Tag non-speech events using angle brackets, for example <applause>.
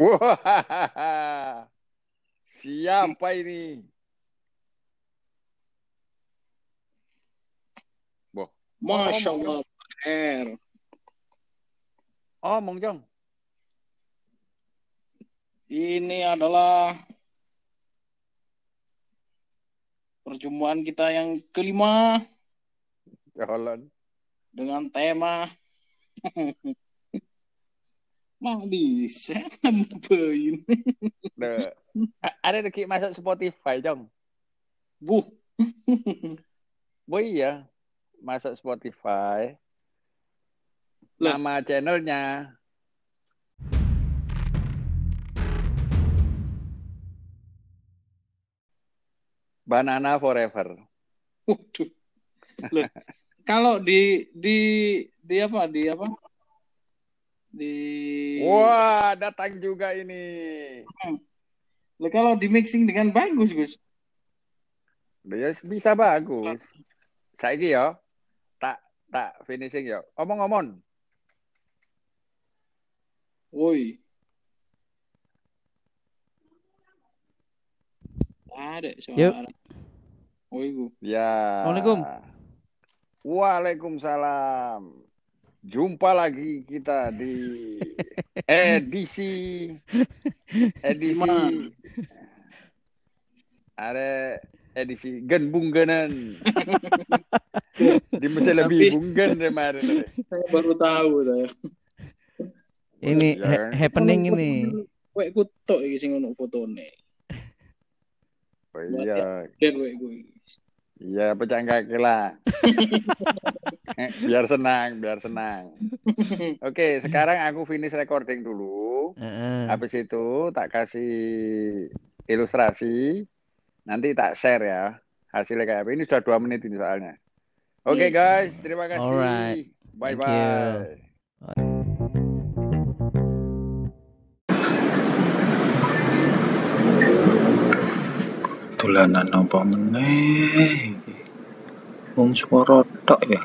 Wah, <laughs> siapa ini? Boh. Masya Allah, Her. Oh, Mong Jong. Ini adalah perjumpaan kita yang kelima Jalan. dengan tema <laughs> Mang bisa <laughs> nambahin. Ada deki masuk Spotify, Jong. Buh. Oh iya, masuk Spotify. Lah. Nama channelnya Banana Forever. Waduh. Loh, kalau di di di apa? Di apa? Di Wah, datang juga ini. Lah, kalau di mixing dengan bagus, Gus. Dia bisa bagus. Saiki ya, tak tak finishing ya. Omong-omong, Woi. Ada suara. Yuk. Woi, ya. Assalamualaikum. Waalaikumsalam. Jumpa lagi kita di <laughs> edisi edisi ada edisi gen bunggenan. <laughs> di mesti Tapi- lebih bunggen kemarin. Saya baru tahu saya. Ini Ya. ha- happening ini. Wek ku tok iki sing ono fotone. Oh, iya, wek ku iki. Iya pecah kaki lah. <laughs> biar senang, biar senang. Oke, sekarang aku finish recording dulu. Habis itu tak kasih ilustrasi. Nanti tak share ya hasilnya kayak apa. Ini sudah dua menit ini soalnya. Oke guys, terima kasih. Alright. Bye bye. Dolanan apa meneh iki? Wong swara tok ya.